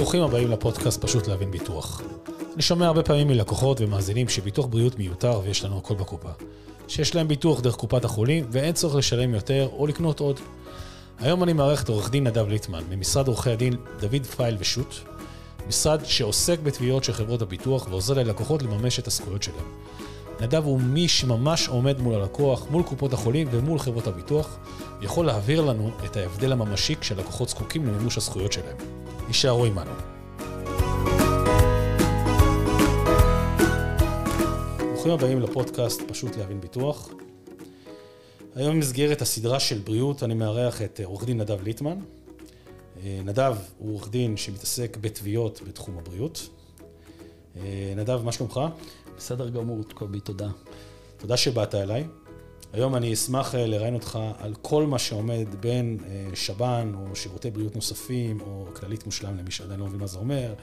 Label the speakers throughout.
Speaker 1: ברוכים הבאים לפודקאסט פשוט להבין ביטוח. אני שומע הרבה פעמים מלקוחות ומאזינים שביטוח בריאות מיותר ויש לנו הכל בקופה. שיש להם ביטוח דרך קופת החולים ואין צורך לשלם יותר או לקנות עוד. היום אני מארח את עורך דין נדב ליטמן ממשרד עורכי הדין דוד פייל ושות', משרד שעוסק בתביעות של חברות הביטוח ועוזר ללקוחות לממש את הזכויות שלהם. נדב הוא מי שממש עומד מול הלקוח, מול קופות החולים ומול חברות הביטוח, ויכול להעביר לנו את ההבדל הממשי כשהלקוחות זקוקים למימוש הזכויות שלהם. יישארו עמנו. ברוכים הבאים לפודקאסט פשוט להבין ביטוח. היום במסגרת הסדרה של בריאות אני מארח את עורך דין נדב ליטמן. נדב הוא עורך דין שמתעסק בתביעות בתחום הבריאות. נדב, מה שלומך?
Speaker 2: בסדר גמור, קובי, תודה.
Speaker 1: תודה שבאת אליי. היום אני אשמח לראיין אותך על כל מה שעומד בין שב"ן או שירותי בריאות נוספים או כללית מושלם למי שעדיין לא מבין מה זה אומר,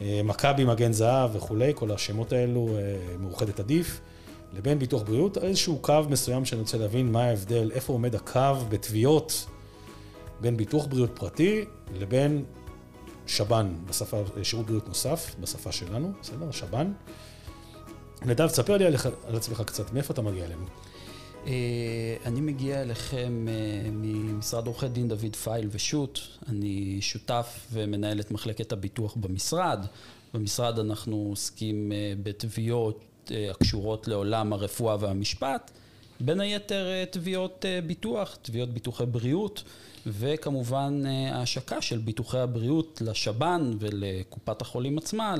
Speaker 1: מכבי מגן זהב וכולי, כל השמות האלו, מאוחדת עדיף, לבין ביטוח בריאות, איזשהו קו מסוים שאני רוצה להבין מה ההבדל, איפה עומד הקו בתביעות בין ביטוח בריאות פרטי לבין שב"ן, בשפה, שירות בריאות נוסף, בשפה שלנו, בסדר? שב"ן. נדב, תספר לי עליך, על עצמך קצת, מאיפה אתה מגיע אלינו?
Speaker 2: אני מגיע אליכם ממשרד עורכי דין דוד פייל ושות', אני שותף ומנהל את מחלקת הביטוח במשרד. במשרד אנחנו עוסקים בתביעות הקשורות לעולם הרפואה והמשפט, בין היתר תביעות ביטוח, תביעות ביטוחי בריאות, וכמובן ההשקה של ביטוחי הבריאות לשב"ן ולקופת החולים עצמה,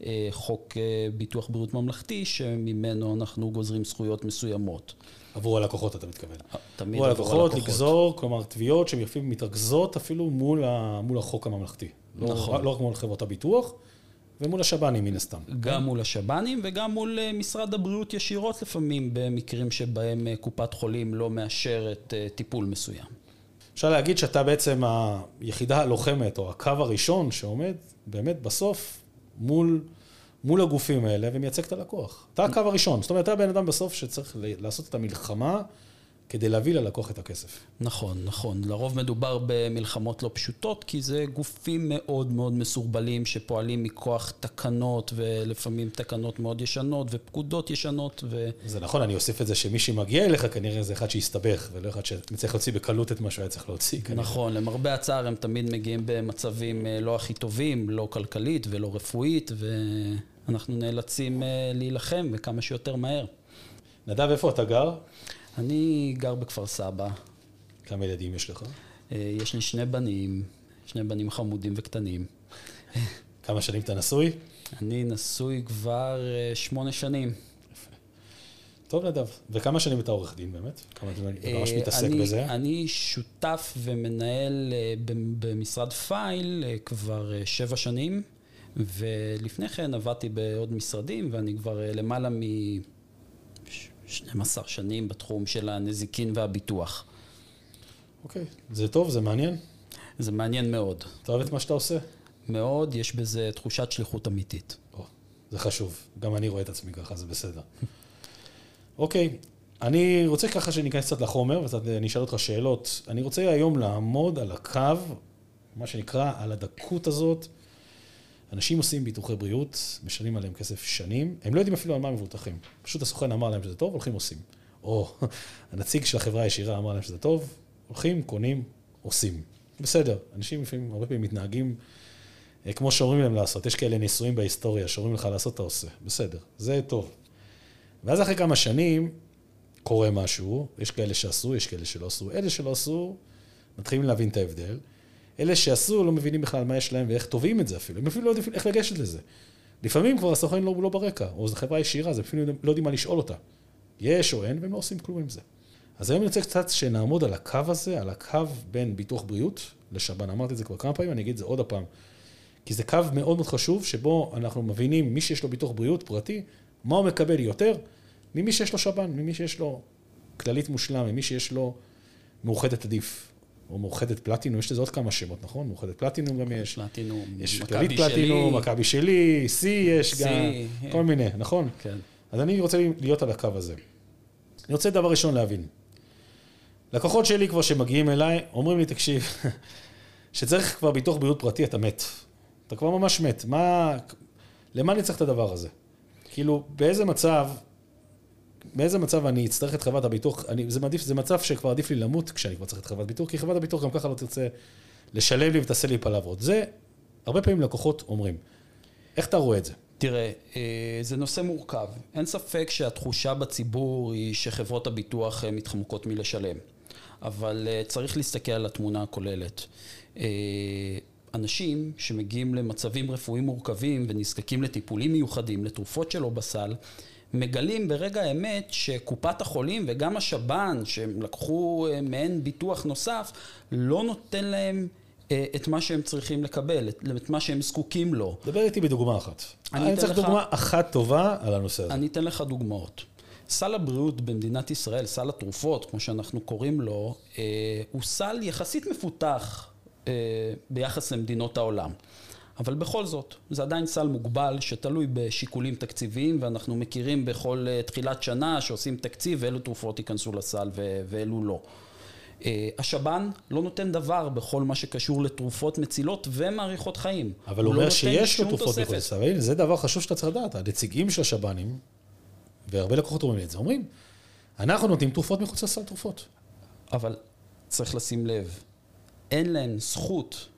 Speaker 2: לחוק ביטוח בריאות ממלכתי, שממנו אנחנו גוזרים זכויות מסוימות.
Speaker 1: עבור הלקוחות אתה מתכוון.
Speaker 2: תמיד עבור הלקוחות.
Speaker 1: עבור הלקוחות לגזור, כלומר תביעות שהן לפעמים מתרכזות אפילו מול, ה, מול החוק הממלכתי.
Speaker 2: נכון.
Speaker 1: לא, לא רק מול חברות הביטוח, ומול השב"נים מן הסתם.
Speaker 2: גם מול השב"נים וגם מול משרד הבריאות ישירות לפעמים, במקרים שבהם קופת חולים לא מאשרת טיפול מסוים.
Speaker 1: אפשר להגיד שאתה בעצם היחידה הלוחמת, או הקו הראשון שעומד באמת בסוף מול, מול הגופים האלה ומייצג את הלקוח. אתה הקו הראשון, זאת אומרת, אתה הבן אדם בסוף שצריך לעשות את המלחמה כדי להביא ללקוח את הכסף.
Speaker 2: נכון, נכון. לרוב מדובר במלחמות לא פשוטות, כי זה גופים מאוד מאוד מסורבלים שפועלים מכוח תקנות, ולפעמים תקנות מאוד ישנות, ופקודות ישנות. ו...
Speaker 1: זה נכון, אני אוסיף את זה שמי שמגיע אליך כנראה זה אחד שהסתבך, ולא אחד שצריך להוציא בקלות את מה שהוא היה צריך להוציא. כנראה.
Speaker 2: נכון, למרבה הצער הם תמיד מגיעים במצבים לא הכי טובים, לא כלכלית ולא רפואית, ואנחנו נאלצים להילחם וכמה שיותר מהר.
Speaker 1: נדב, איפה אתה גר?
Speaker 2: אני גר בכפר סבא.
Speaker 1: כמה ילדים יש לך?
Speaker 2: יש לי שני בנים, שני בנים חמודים וקטנים.
Speaker 1: כמה שנים אתה נשוי?
Speaker 2: אני נשוי כבר שמונה שנים.
Speaker 1: טוב, נדב. וכמה שנים אתה עורך דין באמת? כמה אתה ממש מתעסק
Speaker 2: אני,
Speaker 1: בזה?
Speaker 2: אני שותף ומנהל במשרד פייל כבר שבע שנים, ולפני כן עבדתי בעוד משרדים, ואני כבר למעלה מ... 12 שנים בתחום של הנזיקין והביטוח.
Speaker 1: אוקיי, זה טוב, זה מעניין?
Speaker 2: זה מעניין מאוד.
Speaker 1: אתה אוהב את מה שאתה עושה?
Speaker 2: מאוד, יש בזה תחושת שליחות אמיתית.
Speaker 1: או, זה חשוב. גם אני רואה את עצמי ככה, זה בסדר. אוקיי, אני רוצה ככה שניכנס קצת לחומר, ואני אשאל אותך שאלות. אני רוצה היום לעמוד על הקו, מה שנקרא, על הדקות הזאת. אנשים עושים ביטוחי בריאות, משלמים עליהם כסף שנים, הם לא יודעים אפילו על מה הם מבוטחים. פשוט הסוכן אמר להם שזה טוב, הולכים עושים. או הנציג של החברה הישירה אמר להם שזה טוב, הולכים, קונים, עושים. בסדר, אנשים לפעמים, הרבה פעמים מתנהגים כמו שאומרים להם לעשות. יש כאלה ניסויים בהיסטוריה שאומרים לך לעשות, אתה עושה. בסדר, זה טוב. ואז אחרי כמה שנים קורה משהו, יש כאלה שעשו, יש כאלה שלא עשו. אלה שלא עשו, מתחילים להבין את ההבדל. אלה שעשו לא מבינים בכלל מה יש להם ואיך תובעים את זה אפילו. הם אפילו לא יודעים איך לגשת לזה. לפעמים כבר הסוכן לא, לא ברקע, או זו חברה ישירה, אז אפילו לא יודעים מה לשאול אותה. יש או אין, והם לא עושים כלום עם זה. אז היום אני רוצה קצת שנעמוד על הקו הזה, על הקו בין ביטוח בריאות לשב"ן. אמרתי את זה כבר כמה פעמים, אני אגיד את זה עוד הפעם. כי זה קו מאוד מאוד חשוב, שבו אנחנו מבינים מי שיש לו ביטוח בריאות פרטי, מה הוא מקבל יותר ממי שיש לו שב"ן, ממי שיש לו כללית מושלם, ממי שיש לו מאוחדת עדיף. או מאוחדת פלטינום, יש לזה עוד כמה שמות, נכון? מאוחדת פלטינום גם יש.
Speaker 2: פלטינום,
Speaker 1: יש כללית פלטינום, מכבי שלי, C יש
Speaker 2: C,
Speaker 1: גם, כל מיני, נכון?
Speaker 2: כן.
Speaker 1: אז אני רוצה להיות על הקו הזה. אני רוצה דבר ראשון להבין. לקוחות שלי כבר שמגיעים אליי, אומרים לי, תקשיב, שצריך כבר ביטוח בריאות פרטי, אתה מת. אתה כבר ממש מת. מה... למה אני צריך את הדבר הזה? כאילו, באיזה מצב, באיזה מצב אני אצטרך את חברת הביטוח, אני, זה, מעדיף, זה מצב שכבר עדיף לי למות כשאני כבר צריך את חברת הביטוח, כי חברת הביטוח גם ככה לא תרצה לשלם לי ותעשה לי פלברות. זה, הרבה פעמים לקוחות אומרים. איך אתה רואה את זה?
Speaker 2: תראה, אה, זה נושא מורכב. אין ספק שהתחושה בציבור היא שחברות הביטוח אה, מתחמקות מלשלם. אבל אה, צריך להסתכל על התמונה הכוללת. אנשים שמגיעים למצבים רפואיים מורכבים ונזקקים לטיפולים מיוחדים, לתרופות שלו בסל, מגלים ברגע האמת שקופת החולים וגם השב"ן, שהם לקחו מעין ביטוח נוסף, לא נותן להם אה, את מה שהם צריכים לקבל, את מה שהם זקוקים לו.
Speaker 1: דבר איתי בדוגמה אחת. אני, אני צריך לך... דוגמה אחת טובה על הנושא הזה.
Speaker 2: אני אתן לך דוגמאות. סל הבריאות במדינת ישראל, סל התרופות, כמו שאנחנו קוראים לו, אה, הוא סל יחסית מפותח אה, ביחס למדינות העולם. אבל בכל זאת, זה עדיין סל מוגבל שתלוי בשיקולים תקציביים, ואנחנו מכירים בכל תחילת שנה שעושים תקציב ואילו תרופות ייכנסו לסל ואילו לא. אה, השב"ן לא נותן דבר בכל מה שקשור לתרופות מצילות ומאריכות חיים.
Speaker 1: אבל הוא אומר לא שיש לו תרופות מחוץ לסל. זה דבר חשוב שאתה צריך לדעת. הנציגים של השב"נים, והרבה לקוחות אומרים את זה, אומרים, אנחנו נותנים תרופות מחוץ לסל תרופות.
Speaker 2: אבל צריך לשים לב, אין להם זכות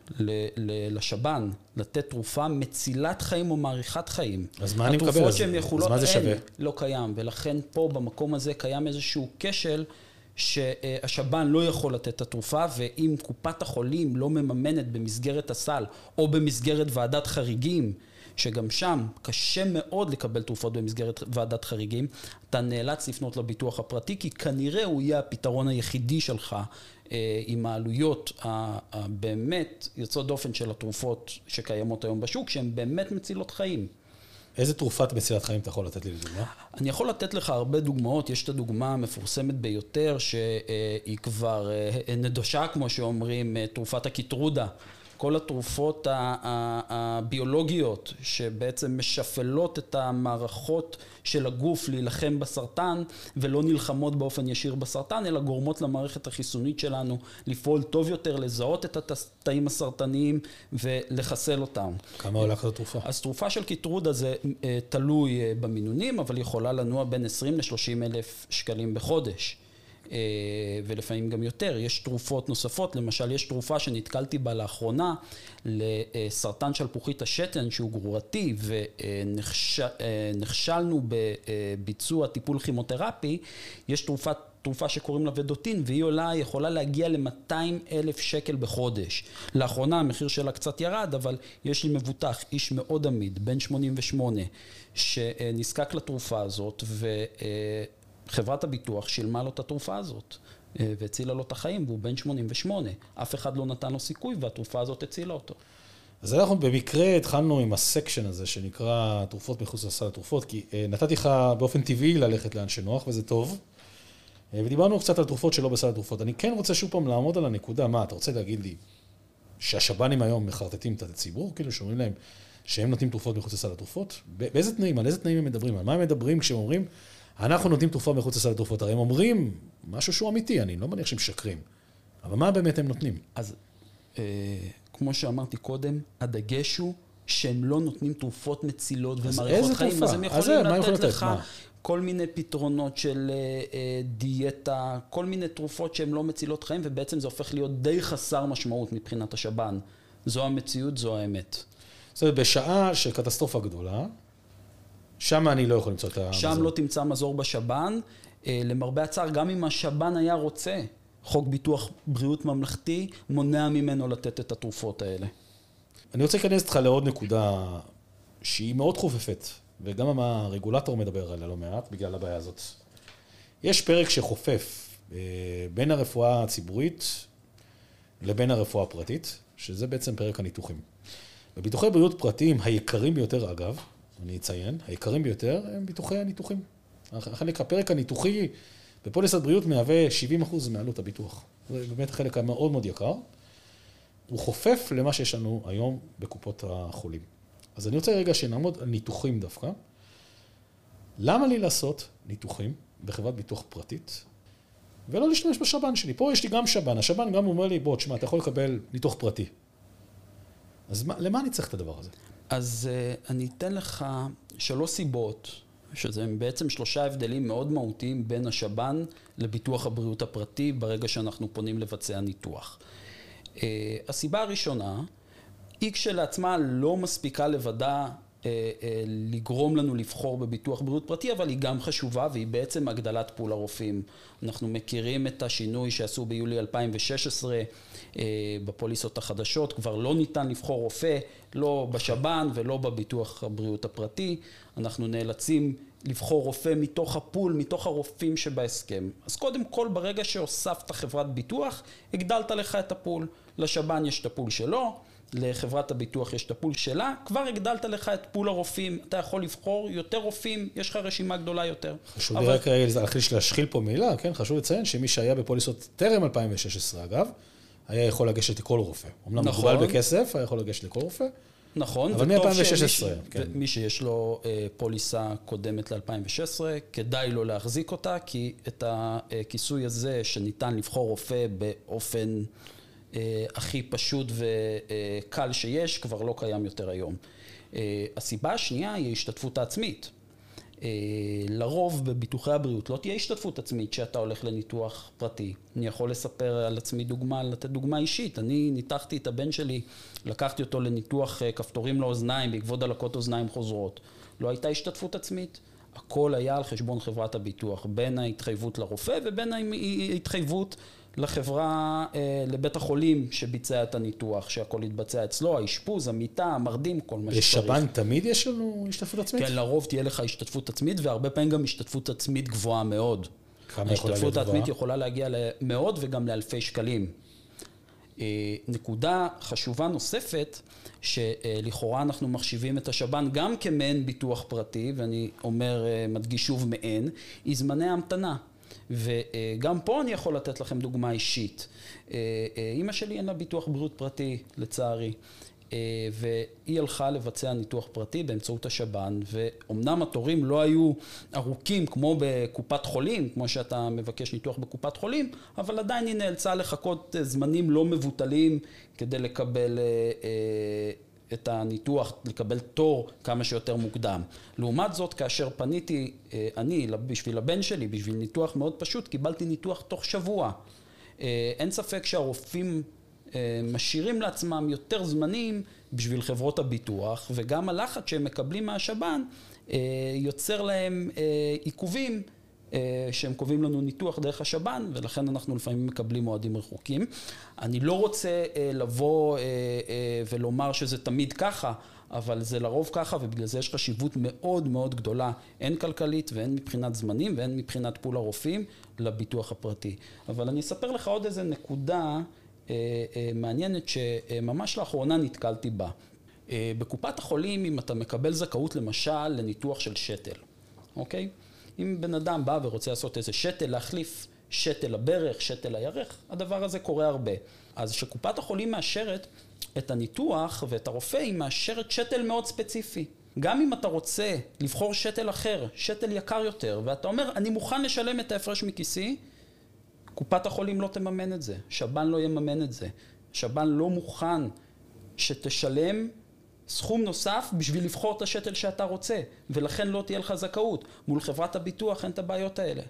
Speaker 2: לשב"ן לתת תרופה מצילת חיים או מאריכת חיים.
Speaker 1: אז מה אני מקבל? התרופות
Speaker 2: שהן יכולות, אז מה זה שווה? אין, לא קיים. ולכן פה, במקום הזה, קיים איזשהו כשל. שהשב"ן לא יכול לתת את התרופה, ואם קופת החולים לא מממנת במסגרת הסל או במסגרת ועדת חריגים, שגם שם קשה מאוד לקבל תרופות במסגרת ועדת חריגים, אתה נאלץ לפנות לביטוח הפרטי, כי כנראה הוא יהיה הפתרון היחידי שלך עם העלויות הבאמת יוצאות דופן של התרופות שקיימות היום בשוק, שהן באמת מצילות חיים.
Speaker 1: איזה תרופת מצילת חיים אתה יכול לתת לי לדוגמה?
Speaker 2: אני יכול לתת לך הרבה דוגמאות. יש את הדוגמה המפורסמת ביותר, שהיא כבר אה, נדושה, כמו שאומרים, אה, תרופת הקיטרודה. כל התרופות הביולוגיות שבעצם משפלות את המערכות של הגוף להילחם בסרטן ולא נלחמות באופן ישיר בסרטן אלא גורמות למערכת החיסונית שלנו לפעול טוב יותר, לזהות את התאים הסרטניים ולחסל אותם.
Speaker 1: כמה עולה כזאת תרופה?
Speaker 2: אז תרופה של קיטרודה זה אה, תלוי אה, במינונים אבל יכולה לנוע בין 20 ל-30 אלף שקלים בחודש. אה, ולפעמים גם יותר. יש תרופות נוספות, למשל יש תרופה שנתקלתי בה לאחרונה לסרטן שלפוחית השתן שהוא גרורתי ונכשלנו בביצוע טיפול כימותרפי, יש תרופה תרופה שקוראים לה ודוטין, והיא עולה, יכולה להגיע ל-200 אלף שקל בחודש. לאחרונה המחיר שלה קצת ירד, אבל יש לי מבוטח, איש מאוד עמיד, בן 88, שנזקק לתרופה הזאת, ו... חברת הביטוח שילמה לו את התרופה הזאת אה, והצילה לו את החיים, והוא בן 88. אף אחד לא נתן לו סיכוי והתרופה הזאת הצילה אותו.
Speaker 1: אז אנחנו במקרה התחלנו עם הסקשן הזה שנקרא תרופות מחוץ לסל התרופות, כי אה, נתתי לך באופן טבעי ללכת לאן שנוח וזה טוב. אה, ודיברנו קצת על תרופות שלא בסל התרופות. אני כן רוצה שוב פעם לעמוד על הנקודה, מה, אתה רוצה להגיד לי שהשב"נים היום מחרטטים את הציבור, כאילו שאומרים להם שהם נותנים תרופות מחוץ לסל התרופות? באיזה תנאים, על איזה תנאים הם מדברים? על מה הם מדברים כשהם אומרים אנחנו נותנים תרופה מחוץ לסל התרופות, הרי הם אומרים משהו שהוא אמיתי, אני לא מניח שהם משקרים. אבל מה באמת הם נותנים?
Speaker 2: אז אה, כמו שאמרתי קודם, הדגש הוא שהם לא נותנים תרופות מצילות ומערכות חיים.
Speaker 1: תרופה?
Speaker 2: אז הם יכולים אז לתת לך מה? כל מיני פתרונות של אה, אה, דיאטה, כל מיני תרופות שהן לא מצילות חיים, ובעצם זה הופך להיות די חסר משמעות מבחינת השב"ן. זו המציאות, זו האמת.
Speaker 1: זאת אומרת, בשעה של קטסטרופה גדולה, שם אני לא יכול למצוא את המזור.
Speaker 2: שם לא תמצא מזור בשב"ן. אה, למרבה הצער, גם אם השב"ן היה רוצה, חוק ביטוח בריאות ממלכתי מונע ממנו לתת את התרופות האלה.
Speaker 1: אני רוצה להיכנס איתך לעוד נקודה שהיא מאוד חופפת, וגם הרגולטור מדבר עליה לא מעט בגלל הבעיה הזאת. יש פרק שחופף אה, בין הרפואה הציבורית לבין הרפואה הפרטית, שזה בעצם פרק הניתוחים. בביטוחי בריאות פרטיים היקרים ביותר, אגב, אני אציין, היקרים ביותר הם ביטוחי הניתוחים. החלק, הפרק הניתוחי בפוליסת בריאות מהווה 70% מעלות הביטוח. זה באמת החלק המאוד מאוד יקר. הוא חופף למה שיש לנו היום בקופות החולים. אז אני רוצה רגע שנעמוד על ניתוחים דווקא. למה לי לעשות ניתוחים בחברת ביטוח פרטית ולא להשתמש בשב"ן שלי? פה יש לי גם שב"ן, השב"ן גם אומר לי, בוא, תשמע, אתה יכול לקבל ניתוח פרטי. אז מה, למה אני צריך את הדבר הזה?
Speaker 2: אז uh, אני אתן לך שלוש סיבות, שזה בעצם שלושה הבדלים מאוד מהותיים בין השב"ן לביטוח הבריאות הפרטי ברגע שאנחנו פונים לבצע ניתוח. Uh, הסיבה הראשונה, היא כשלעצמה לא מספיקה לבדה לגרום לנו לבחור בביטוח בריאות פרטי, אבל היא גם חשובה והיא בעצם הגדלת פול הרופאים. אנחנו מכירים את השינוי שעשו ביולי 2016 אה, בפוליסות החדשות, כבר לא ניתן לבחור רופא, לא בשב"ן ולא בביטוח הבריאות הפרטי. אנחנו נאלצים לבחור רופא מתוך ה pool, מתוך הרופאים שבהסכם. אז קודם כל, ברגע שהוספת חברת ביטוח, הגדלת לך את ה pool. לשב"ן יש את ה pool שלו. לחברת הביטוח יש את ה pool שלה, כבר הגדלת לך את pool הרופאים, אתה יכול לבחור יותר רופאים, יש לך רשימה גדולה יותר.
Speaker 1: חשוב לי אבל... רק להשחיל פה מילה, כן? חשוב לציין שמי שהיה בפוליסות טרם 2016 אגב, היה יכול לגשת לכל רופא. אמנם נכון. מוגבל בכסף, היה יכול לגשת לכל רופא.
Speaker 2: נכון,
Speaker 1: אבל מ-2016,
Speaker 2: כן. מי שיש לו אה, פוליסה קודמת ל-2016, כדאי לו להחזיק אותה, כי את הכיסוי הזה שניתן לבחור רופא באופן אה, הכי פשוט וקל שיש, כבר לא קיים יותר היום. אה, הסיבה השנייה היא ההשתתפות העצמית. אה, לרוב בביטוחי הבריאות לא תהיה השתתפות עצמית כשאתה הולך לניתוח פרטי. אני יכול לספר על עצמי דוגמה, לתת דוגמה אישית. אני ניתחתי את הבן שלי, לקחתי אותו לניתוח כפתורים לאוזניים בעקבות דלקות אוזניים חוזרות. לא הייתה השתתפות עצמית. הכל היה על חשבון חברת הביטוח, בין ההתחייבות לרופא ובין ההתחייבות לחברה, אה, לבית החולים שביצע את הניתוח, שהכל יתבצע אצלו, האשפוז, המיטה, המרדים, כל מה
Speaker 1: שצריך. לשב"ן תמיד יש לנו השתתפות עצמית?
Speaker 2: כן, לרוב תהיה לך השתתפות עצמית, והרבה פעמים גם השתתפות עצמית גבוהה מאוד.
Speaker 1: כמה יכולה להיות גבוהה?
Speaker 2: ההשתתפות העצמית יכולה להגיע למאות וגם לאלפי שקלים. אה, נקודה חשובה נוספת, שלכאורה אנחנו מחשיבים את השב"ן גם כמעין ביטוח פרטי, ואני אומר, אה, מדגיש שוב מעין, היא זמני המתנה. וגם פה אני יכול לתת לכם דוגמה אישית. אה, אה, אימא שלי אין לה ביטוח בריאות פרטי, לצערי. אה, והיא הלכה לבצע ניתוח פרטי באמצעות השב"ן, ואומנם התורים לא היו ארוכים כמו בקופת חולים, כמו שאתה מבקש ניתוח בקופת חולים, אבל עדיין היא נאלצה לחכות זמנים לא מבוטלים כדי לקבל את הניתוח, לקבל תור כמה שיותר מוקדם. לעומת זאת, כאשר פניתי אה, אני בשביל הבן שלי, בשביל ניתוח מאוד פשוט, קיבלתי ניתוח תוך שבוע. אה, אין ספק שהרופאים אה, משאירים לעצמם יותר זמנים בשביל חברות הביטוח, וגם הלחץ שהם מקבלים מהשב"ן יוצר להם עיכובים שהם קובעים לנו ניתוח דרך השב"ן, ולכן אנחנו לפעמים מקבלים מועדים רחוקים. אני לא רוצה אה, לבוא אה, ולומר שזה תמיד ככה, אבל זה לרוב ככה, ובגלל זה יש חשיבות מאוד מאוד גדולה, הן כלכלית והן מבחינת זמנים והן מבחינת פול הרופאים, לביטוח הפרטי. אבל אני אספר לך עוד איזה נקודה מעניינת שממש לאחרונה נתקלתי בה. בקופת החולים, אם אתה מקבל זכאות למשל לניתוח של שתל, אוקיי? אם בן אדם בא ורוצה לעשות איזה שתל, להחליף שתל לברך, שתל לירך, הדבר הזה קורה הרבה. אז כשקופת החולים מאשרת את הניתוח ואת הרופא, היא מאשרת שתל מאוד ספציפי. גם אם אתה רוצה לבחור שתל אחר, שתל יקר יותר, ואתה אומר, אני מוכן לשלם את ההפרש מכיסי, קופת החולים לא תממן את זה, שב"ן לא יממן את זה. שב"ן לא מוכן שתשלם סכום נוסף בשביל לבחור את השתל שאתה רוצה, ולכן לא תהיה לך זכאות. מול חברת הביטוח אין את הבעיות האלה.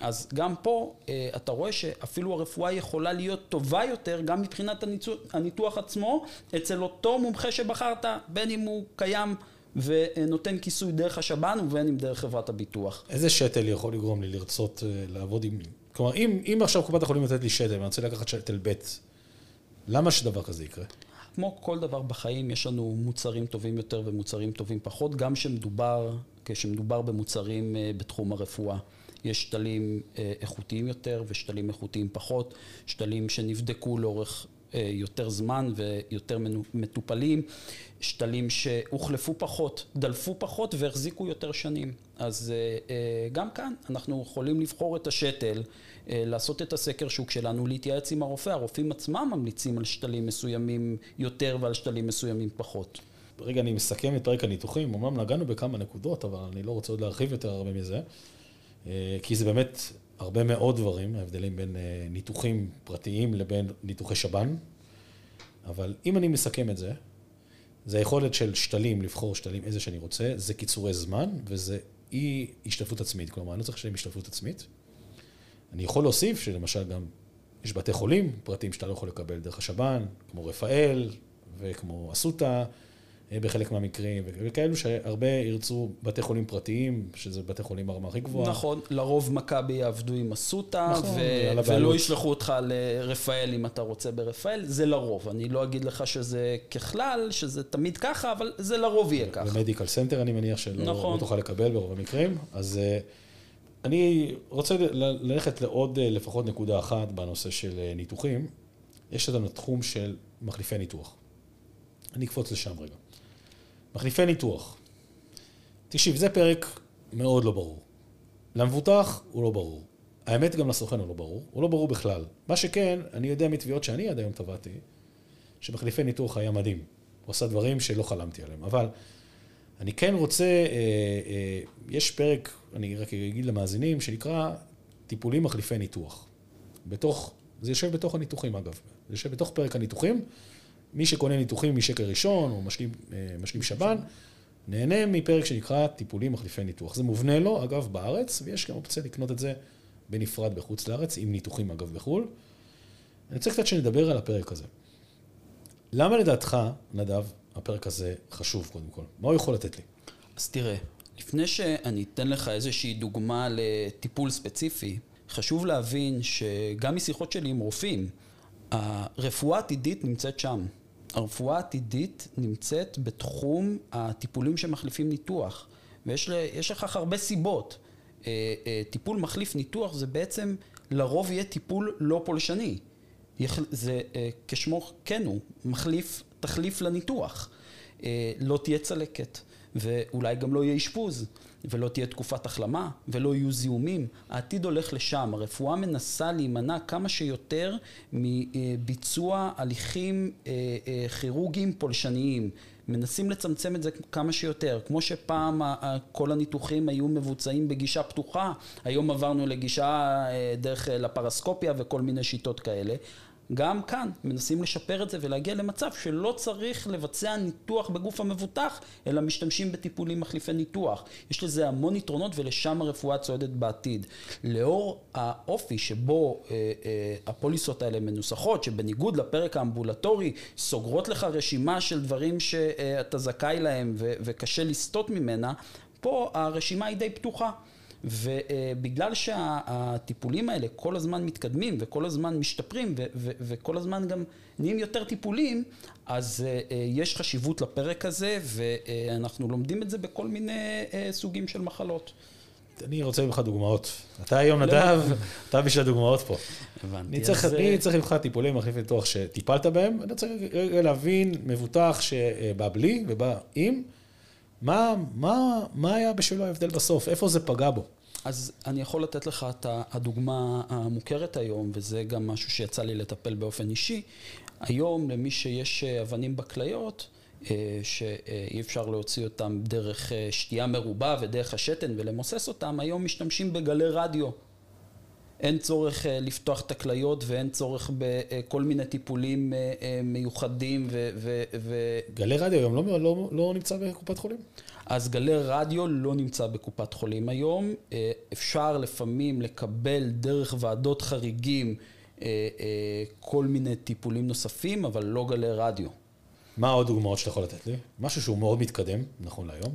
Speaker 2: אז גם פה אה, אתה רואה שאפילו הרפואה יכולה להיות טובה יותר גם מבחינת הניתוח עצמו אצל אותו מומחה שבחרת, בין אם הוא קיים ונותן כיסוי דרך השב"ן ובין אם דרך חברת הביטוח.
Speaker 1: איזה שתל יכול לגרום לי לרצות אה, לעבוד עם... כלומר, אם, אם עכשיו קופת החולים נותנת לי שתל ואני רוצה לקחת שתל ב', למה שדבר כזה יקרה?
Speaker 2: כמו כל דבר בחיים, יש לנו מוצרים טובים יותר ומוצרים טובים פחות, גם כשמדובר, כשמדובר במוצרים אה, בתחום הרפואה. יש שתלים אה, איכותיים יותר ושתלים איכותיים פחות, שתלים שנבדקו לאורך יותר זמן ויותר מטופלים, שתלים שהוחלפו פחות, דלפו פחות והחזיקו יותר שנים. אז גם כאן אנחנו יכולים לבחור את השתל אה, לעשות את הסקר שוק שלנו, להתייעץ עם הרופא. הרופאים עצמם ממליצים על שתלים מסוימים יותר ועל שתלים מסוימים פחות.
Speaker 1: רגע, אני מסכם את פרק הניתוחים. אמנם נגענו בכמה נקודות, אבל אני לא רוצה עוד להרחיב יותר הרבה מזה. אה, כי זה באמת הרבה מאוד דברים, ההבדלים בין אה, ניתוחים פרטיים לבין ניתוחי שב"ן. אבל אם אני מסכם את זה, זה היכולת של שתלים, לבחור שתלים איזה שאני רוצה, זה קיצורי זמן, וזה אי השתתפות עצמית. כלומר, אני לא צריך לשלם השתתפות עצמית. אני יכול להוסיף שלמשל גם יש בתי חולים פרטיים שאתה לא יכול לקבל דרך השב"ן, כמו רפאל וכמו אסותא. אה, בחלק מהמקרים, וכאלו שהרבה ירצו בתי חולים פרטיים, שזה בתי חולים ברמה הכי גבוהה.
Speaker 2: נכון, לרוב מכבי יעבדו עם אסותא, נכון, ו- ולא ישלחו אותך לרפאל אם אתה רוצה ברפאל, זה לרוב. אני לא אגיד לך שזה ככלל, שזה תמיד ככה, אבל זה לרוב יהיה ככה.
Speaker 1: ב Medical Center אני מניח שלא נכון. לא תוכל לקבל ברוב המקרים, אז אה, אני רוצה ללכת לעוד אה, לפחות נקודה אחת בנושא של ניתוחים. יש לנו תחום של מחליפי ניתוח. אני אקפוץ לשם רגע. מחליפי ניתוח. תקשיב, זה פרק מאוד לא ברור. למבוטח הוא לא ברור. האמת, גם לסוכן הוא לא ברור. הוא לא ברור בכלל. מה שכן, אני יודע מתביעות שאני עד היום טבעתי, שמחליפי ניתוח היה מדהים. הוא עשה דברים שלא חלמתי עליהם. אבל אני כן רוצה, אה, אה, יש פרק, אני רק אגיד למאזינים, שנקרא טיפולים מחליפי ניתוח. בתוך, זה יושב בתוך הניתוחים אגב. זה יושב בתוך פרק הניתוחים. מי שקונה ניתוחים משקל ראשון או משלים, אה, משלים שב"ן, נהנה מפרק שנקרא טיפולים מחליפי ניתוח. זה מובנה לו, אגב, בארץ, ויש גם אופציה לקנות את זה בנפרד בחוץ לארץ, עם ניתוחים, אגב, בחו"ל. אני רוצה קצת שנדבר על הפרק הזה. למה לדעתך, נדב, הפרק הזה חשוב קודם כל? מה הוא יכול לתת לי?
Speaker 2: אז תראה, לפני שאני אתן לך איזושהי דוגמה לטיפול ספציפי, חשוב להבין שגם משיחות שלי עם רופאים, הרפואה העתידית נמצאת שם. הרפואה העתידית נמצאת בתחום הטיפולים שמחליפים ניתוח, ויש לכך הרבה סיבות. אה, אה, טיפול מחליף ניתוח זה בעצם לרוב יהיה טיפול לא פולשני. זה אה, כשמו כן הוא, מחליף, תחליף לניתוח. לא תהיה צלקת, ואולי גם לא יהיה אשפוז. ולא תהיה תקופת החלמה, ולא יהיו זיהומים. העתיד הולך לשם. הרפואה מנסה להימנע כמה שיותר מביצוע הליכים אה, אה, כירורגיים פולשניים. מנסים לצמצם את זה כמה שיותר. כמו שפעם כל הניתוחים היו מבוצעים בגישה פתוחה, היום עברנו לגישה אה, דרך לפרסקופיה וכל מיני שיטות כאלה. גם כאן מנסים לשפר את זה ולהגיע למצב שלא צריך לבצע ניתוח בגוף המבוטח, אלא משתמשים בטיפולים מחליפי ניתוח. יש לזה המון יתרונות ולשם הרפואה צועדת בעתיד. לאור האופי שבו אה, אה, הפוליסות האלה מנוסחות, שבניגוד לפרק האמבולטורי, סוגרות לך רשימה של דברים שאתה זכאי להם וקשה לסטות ממנה, פה הרשימה היא די פתוחה. ובגלל שהטיפולים האלה כל הזמן מתקדמים וכל הזמן משתפרים וכל הזמן גם נהיים יותר טיפולים, אז אה, אה, יש חשיבות לפרק הזה ואנחנו לומדים את זה בכל מיני אה, סוגים של מחלות.
Speaker 1: אני רוצה ממך דוגמאות. אתה היום לא. נדב, אתה בשביל הדוגמאות פה. הבנתי. אני צריך, אני צריך ממך טיפולים מחליף ניתוח שטיפלת בהם, אני רגע להבין מבוטח שבא בלי ובא עם. מה, מה, מה היה בשבילו ההבדל בסוף? איפה זה פגע בו?
Speaker 2: אז אני יכול לתת לך את הדוגמה המוכרת היום, וזה גם משהו שיצא לי לטפל באופן אישי. היום למי שיש אבנים בכליות, אה, שאי אפשר להוציא אותם דרך אה, שתייה מרובה ודרך השתן ולמוסס אותם, היום משתמשים בגלי רדיו. אין צורך אה, לפתוח את הכליות ואין צורך בכל מיני טיפולים מיוחדים ו... ו...
Speaker 1: גלי רדיו היום לא, לא, לא נמצא בקופת חולים?
Speaker 2: אז גלי רדיו לא נמצא בקופת חולים היום. אה, אפשר לפעמים לקבל דרך ועדות חריגים אה, אה, כל מיני טיפולים נוספים, אבל לא גלי רדיו.
Speaker 1: מה עוד דוגמאות שאתה יכול לתת לי? משהו שהוא מאוד מתקדם, נכון להיום.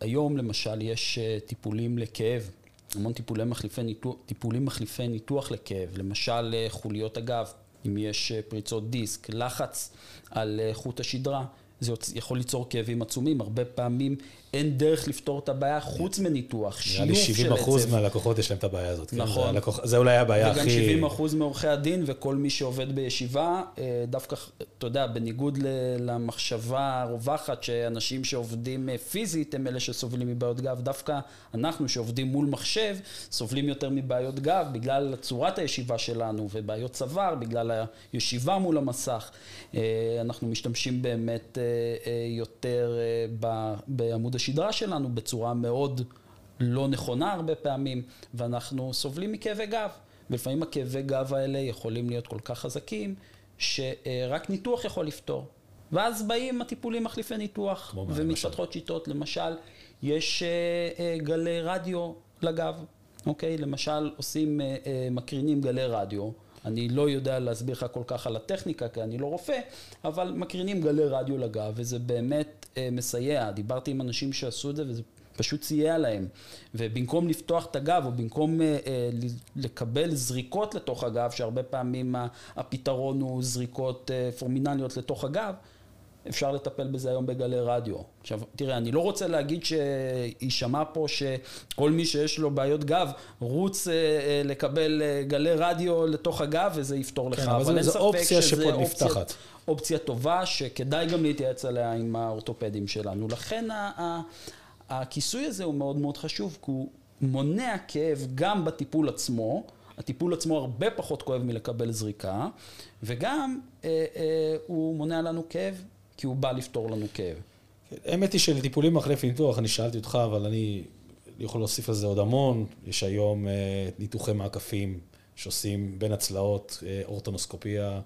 Speaker 2: היום למשל יש טיפולים לכאב. המון טיפולי מחליפי ניתוח, טיפולים מחליפי ניתוח לכאב, למשל חוליות הגב, אם יש פריצות דיסק, לחץ על חוט השדרה, זה יכול ליצור כאבים עצומים. הרבה פעמים אין דרך לפתור את הבעיה חוץ מניתוח,
Speaker 1: שילוב של עצב. נראה לי 70 אחוז מהלקוחות יש להם את הבעיה הזאת. כן? נכון. זה, הלקוח, זה אולי הבעיה
Speaker 2: וגם
Speaker 1: הכי...
Speaker 2: וגם 70 אחוז מעורכי הדין וכל מי שעובד בישיבה, אה, דווקא, אתה יודע, בניגוד למחשבה הרווחת שאנשים שעובדים אה, פיזית הם אלה שסובלים מבעיות גב, דווקא אנחנו שעובדים מול מחשב, סובלים יותר מבעיות גב בגלל צורת הישיבה שלנו ובעיות צוואר, בגלל הישיבה מול המסך. אה, אנחנו משתמשים באמת יותר בעמוד השדרה שלנו בצורה מאוד לא נכונה הרבה פעמים, ואנחנו סובלים מכאבי גב. ולפעמים הכאבי גב האלה יכולים להיות כל כך חזקים, שרק ניתוח יכול לפתור. ואז באים הטיפולים מחליפי ניתוח, ומתפתחות שיטות. למשל, יש אה, אה, גלי רדיו לגב, אוקיי? למשל, עושים, אה, אה, מקרינים גלי רדיו. אני לא יודע להסביר לך כל כך על הטכניקה, כי אני לא רופא, אבל מקרינים גלי רדיו לגב, וזה באמת אה, מסייע. דיברתי עם אנשים שעשו את זה, וזה פשוט סייע להם. ובמקום לפתוח את הגב, או במקום אה, אה, לקבל זריקות לתוך הגב, שהרבה פעמים הפתרון הוא זריקות אה, פורמינליות לתוך הגב, אפשר לטפל בזה היום בגלי רדיו. עכשיו, תראה, אני לא רוצה להגיד שיישמע פה שכל מי שיש לו בעיות גב,רוץ אה, אה, לקבל אה, גלי רדיו לתוך הגב וזה יפתור לך.
Speaker 1: כן, אבל, אבל זו אופציה שפה נפתחת.
Speaker 2: אופציה טובה, שכדאי גם להתייעץ עליה עם האורתופדים שלנו. לכן הכיסוי הזה הוא מאוד מאוד חשוב, כי הוא מונע כאב גם בטיפול עצמו. הטיפול עצמו הרבה פחות כואב מלקבל זריקה, וגם אה, אה, הוא מונע לנו כאב כי הוא בא לפתור לנו כאב.
Speaker 1: האמת היא שלטיפולים מחלף ניתוח, אני שאלתי אותך, אבל אני יכול להוסיף על זה עוד המון. יש היום אה, ניתוחי מעקפים שעושים בין הצלעות, אה, אורטונוסקופיה,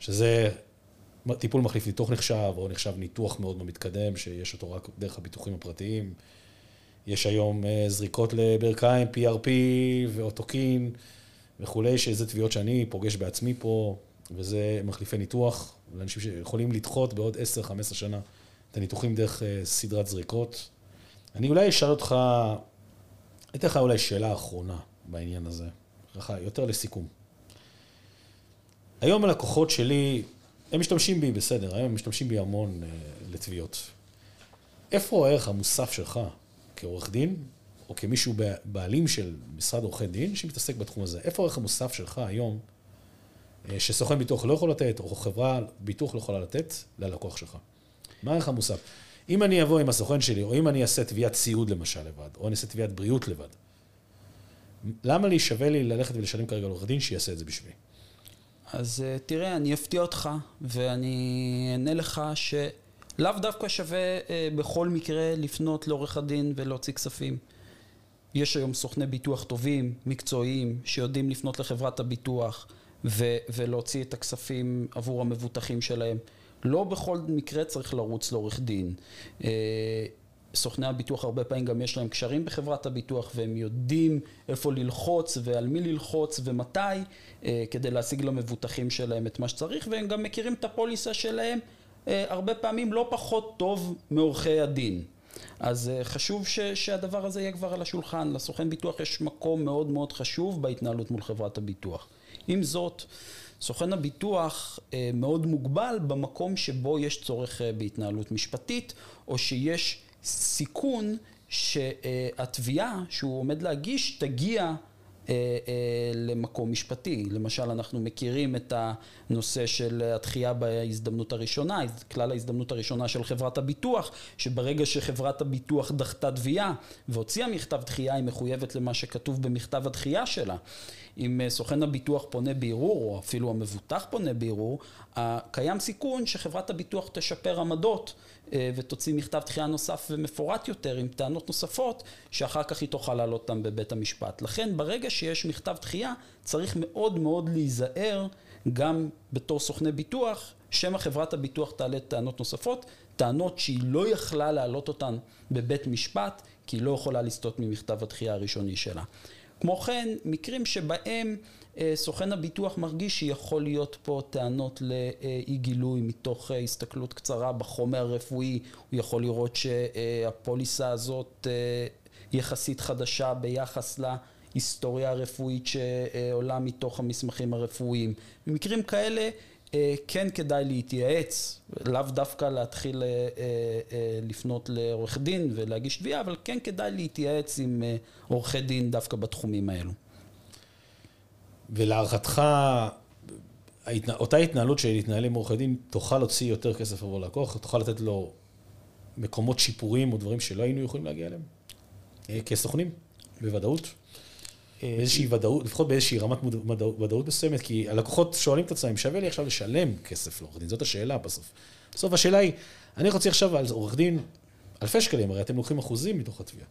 Speaker 1: שזה טיפול מחליף ניתוח נחשב, או נחשב ניתוח מאוד מאוד מתקדם, שיש אותו רק דרך הביטוחים הפרטיים. יש היום אה, זריקות לברכיים, PRP ואוטוקין וכולי, שזה תביעות שאני פוגש בעצמי פה, וזה מחליפי ניתוח. לאנשים שיכולים לדחות בעוד 10-15 שנה את הניתוחים דרך אה, סדרת זריקות. אני אולי אשאל אותך, אתן לך אולי שאלה אחרונה בעניין הזה, ככה יותר לסיכום. היום הלקוחות שלי, הם משתמשים בי, בסדר, הם משתמשים בי המון uh, לתביעות. איפה הערך המוסף שלך כעורך דין, או כמישהו בעלים של משרד עורכי דין שמתעסק בתחום הזה? איפה הערך המוסף שלך היום אה, שסוכן ביטוח לא יכול לתת, או חברה ביטוח לא יכולה לתת ללקוח שלך. מה הערך המוסף? אם אני אבוא עם הסוכן שלי, או אם אני אעשה תביעת סיעוד למשל לבד, או אני אעשה תביעת בריאות לבד, למה לי שווה לי ללכת ולשלם כרגע לעורך דין שיעשה את זה בשבילי?
Speaker 2: אז אה, תראה, אני אפתיע אותך, ואני אענה לך שלאו דווקא שווה אה, בכל מקרה לפנות לעורך הדין ולהוציא כספים. יש היום סוכני ביטוח טובים, מקצועיים, שיודעים לפנות לחברת הביטוח. ו- ולהוציא את הכספים עבור המבוטחים שלהם. לא בכל מקרה צריך לרוץ לעורך דין. אה, סוכני הביטוח הרבה פעמים גם יש להם קשרים בחברת הביטוח והם יודעים איפה ללחוץ ועל מי ללחוץ ומתי אה, כדי להשיג למבוטחים שלהם את מה שצריך והם גם מכירים את הפוליסה שלהם אה, הרבה פעמים לא פחות טוב מעורכי הדין. אז חשוב ש, שהדבר הזה יהיה כבר על השולחן. לסוכן ביטוח יש מקום מאוד מאוד חשוב בהתנהלות מול חברת הביטוח. עם זאת, סוכן הביטוח אה, מאוד מוגבל במקום שבו יש צורך אה, בהתנהלות משפטית, או שיש סיכון שהתביעה שהוא עומד להגיש תגיע למקום משפטי. למשל, אנחנו מכירים את הנושא של התחייה בהזדמנות הראשונה, כלל ההזדמנות הראשונה של חברת הביטוח, שברגע שחברת הביטוח דחתה תביעה והוציאה מכתב דחייה, היא מחויבת למה שכתוב במכתב הדחייה שלה. אם אה, סוכן הביטוח פונה בערעור, או אפילו המבוטח פונה בערעור, קיים סיכון שחברת הביטוח תשפר עמדות אה, ותוציא מכתב דחייה נוסף ומפורט יותר עם טענות נוספות, שאחר כך היא תוכל להעלות אותם בבית המשפט. לכן ברגע שיש מכתב דחייה, צריך מאוד מאוד להיזהר גם בתור סוכני ביטוח, שמא חברת הביטוח תעלה טענות נוספות, טענות שהיא לא יכלה להעלות אותן בבית משפט, כי היא לא יכולה לסטות ממכתב הדחייה הראשוני שלה. כמו כן, מקרים שבהם אה, סוכן הביטוח מרגיש שיכול להיות פה טענות לאי גילוי מתוך אה, הסתכלות קצרה בחומר הרפואי, הוא יכול לראות שהפוליסה הזאת אה, יחסית חדשה ביחס להיסטוריה הרפואית שעולה מתוך המסמכים הרפואיים. במקרים כאלה כן כדאי להתייעץ, לאו דווקא להתחיל אה, אה, לפנות לעורך דין ולהגיש תביעה, אבל כן כדאי להתייעץ עם עורכי דין דווקא בתחומים האלו.
Speaker 1: ולהערכתך, אותה התנהלות של להתנהל עם עורכי דין, תוכל להוציא יותר כסף עבור לקוח? תוכל לתת לו מקומות שיפורים או דברים שלא היינו יכולים להגיע אליהם? כסוכנים, בוודאות? באיזושהי ודאות, לפחות באיזושהי רמת ודאות מסוימת, כי הלקוחות שואלים את עצמם, שווה לי עכשיו לשלם כסף לעורך דין? זאת השאלה בסוף. בסוף השאלה היא, אני רוצה עכשיו על עורך דין אלפי שקלים, הרי אתם לוקחים אחוזים מתוך התביעה.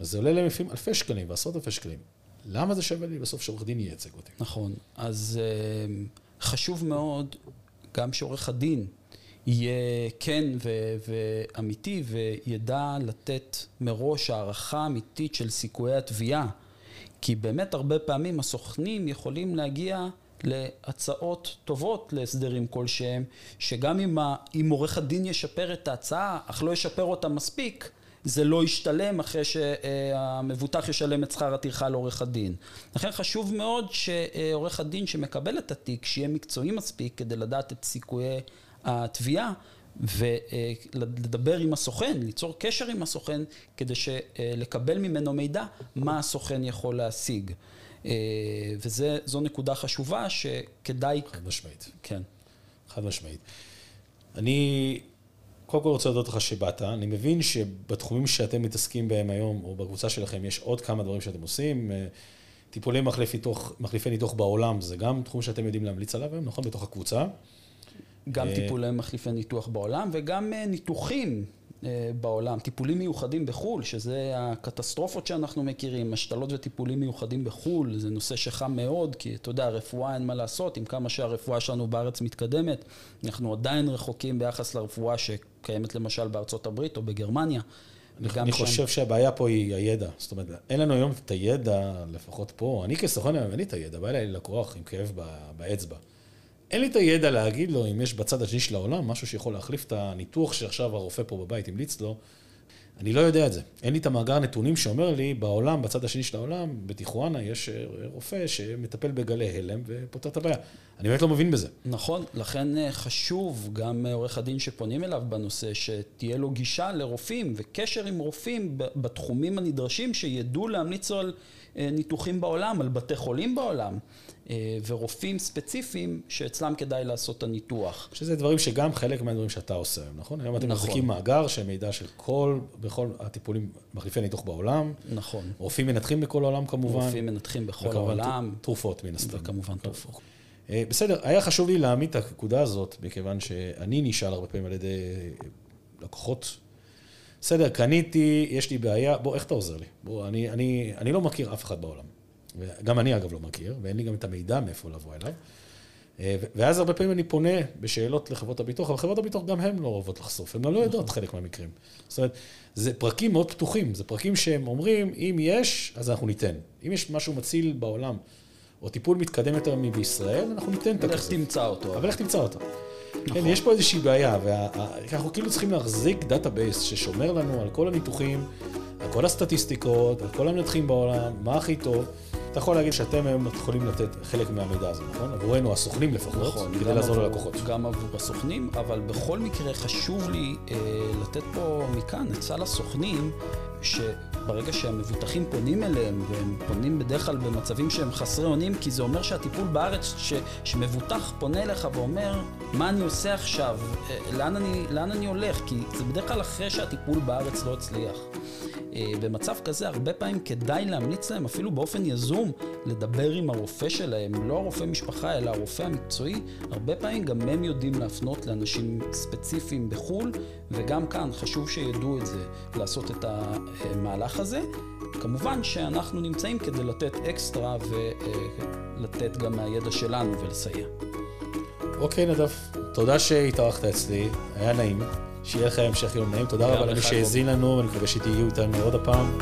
Speaker 1: אז זה עולה להם לפעמים אלפי שקלים ועשרות אלפי שקלים. למה זה שווה לי בסוף שעורך דין ייצג אותי?
Speaker 2: נכון. אז אה, חשוב מאוד גם שעורך הדין יהיה כן ו- ואמיתי וידע לתת מראש הערכה אמיתית של סיכויי התביעה. כי באמת הרבה פעמים הסוכנים יכולים להגיע להצעות טובות להסדרים כלשהם, שגם אם, ה- אם עורך הדין ישפר את ההצעה, אך לא ישפר אותה מספיק, זה לא ישתלם אחרי שהמבוטח ישלם את שכר הטרחה לעורך הדין. לכן חשוב מאוד שעורך הדין שמקבל את התיק, שיהיה מקצועי מספיק כדי לדעת את סיכויי התביעה ולדבר עם הסוכן, ליצור קשר עם הסוכן כדי לקבל ממנו מידע מה הסוכן יכול להשיג. וזו נקודה חשובה שכדאי...
Speaker 1: חד משמעית.
Speaker 2: כן.
Speaker 1: חד משמעית. אני קודם כל רוצה להודות לך שבאת. אני מבין שבתחומים שאתם מתעסקים בהם היום, או בקבוצה שלכם, יש עוד כמה דברים שאתם עושים. טיפולי מחליף ניתוח, מחליפי ניתוח בעולם, זה גם תחום שאתם יודעים להמליץ עליו היום, נכון? בתוך הקבוצה.
Speaker 2: גם טיפולי מחליפי ניתוח בעולם וגם ניתוחים בעולם, טיפולים מיוחדים בחו"ל, שזה הקטסטרופות שאנחנו מכירים, השתלות וטיפולים מיוחדים בחו"ל, זה נושא שחם מאוד, כי אתה יודע, רפואה אין מה לעשות, עם כמה שהרפואה שלנו בארץ מתקדמת, אנחנו עדיין רחוקים ביחס לרפואה שקיימת למשל בארצות הברית או בגרמניה.
Speaker 1: אני שם... חושב שהבעיה פה היא הידע, זאת אומרת, אין לנו היום את הידע, לפחות פה, אני כסוכן היום אין לי את הידע, בא אליי לקוח עם כאב באצבע. אין לי את הידע להגיד לו אם יש בצד השני של העולם משהו שיכול להחליף את הניתוח שעכשיו הרופא פה בבית המליץ לו. אני לא יודע את זה. אין לי את המאגר נתונים שאומר לי, בעולם, בצד השני של העולם, בטיחואנה, יש רופא שמטפל בגלי הלם ופותר את הבעיה. אני באמת לא מבין בזה.
Speaker 2: נכון, לכן חשוב, גם עורך הדין שפונים אליו בנושא, שתהיה לו גישה לרופאים וקשר עם רופאים בתחומים הנדרשים, שידעו להמליץ על ניתוחים בעולם, על בתי חולים בעולם. ורופאים ספציפיים שאצלם כדאי לעשות את הניתוח.
Speaker 1: שזה דברים שגם חלק מהדברים שאתה עושה היום, נכון? היום אתם נכון. מחזיקים מאגר של מידע של כל, בכל הטיפולים, מחליפי ניתוח בעולם.
Speaker 2: נכון.
Speaker 1: רופאים מנתחים בכל העולם כמובן.
Speaker 2: רופאים מנתחים בכל העולם.
Speaker 1: תרופות מן הסתם.
Speaker 2: וכמובן תרופות.
Speaker 1: בסדר, היה חשוב לי להעמיד את הנקודה הזאת, מכיוון שאני נשאל הרבה פעמים על ידי לקוחות. בסדר, קניתי, יש לי בעיה, בוא, איך אתה עוזר לי? בוא, אני, אני, אני לא מכיר אף אחד בעולם. וגם אני אגב לא מכיר, ואין לי גם את המידע מאיפה לבוא אליו. ואז הרבה פעמים אני פונה בשאלות לחברות הביטוח, אבל חברות הביטוח גם הן לא אוהבות לחשוף, הן לא יודעות חלק מהמקרים. זאת אומרת, זה פרקים מאוד פתוחים, זה פרקים שהם אומרים, אם יש, אז אנחנו ניתן. אם יש משהו מציל בעולם, או טיפול מתקדם יותר מבישראל, אנחנו ניתן את
Speaker 2: הכסף. לך תמצא אותו.
Speaker 1: אבל לך תמצא אותו. כן, יש פה איזושהי בעיה, ואנחנו כאילו צריכים להחזיק database ששומר לנו על כל הניתוחים, על כל הסטטיסטיקות, על כל המנתחים בעולם, מה הכי טוב. אתה יכול להגיד שאתם היום יכולים לתת חלק מהמידע הזה, נכון? עבורנו, הסוכנים לפחות, נכון, כדי לעזור ללקוחות.
Speaker 2: גם עבור הסוכנים, אבל בכל מקרה חשוב לי אה, לתת פה מכאן עצה לסוכנים, שברגע שהמבוטחים פונים אליהם, והם פונים בדרך כלל במצבים שהם חסרי אונים, כי זה אומר שהטיפול בארץ, ש, שמבוטח פונה אליך ואומר, מה אני עושה עכשיו, אה, לאן אני, לאן אני הולך, כי זה בדרך כלל אחרי שהטיפול בארץ לא הצליח. במצב כזה הרבה פעמים כדאי להמליץ להם אפילו באופן יזום לדבר עם הרופא שלהם, לא הרופא משפחה אלא הרופא המקצועי, הרבה פעמים גם הם יודעים להפנות לאנשים ספציפיים בחו"ל וגם כאן חשוב שידעו את זה, לעשות את המהלך הזה. כמובן שאנחנו נמצאים כדי לתת אקסטרה ולתת גם מהידע שלנו ולסייע.
Speaker 1: אוקיי נדב, תודה שהתארחת אצלי, היה נעים. שיהיה לך המשך יום נעים. תודה רבה למי שהאזין לנו, ואני מקווה שתהיו איתנו עוד הפעם.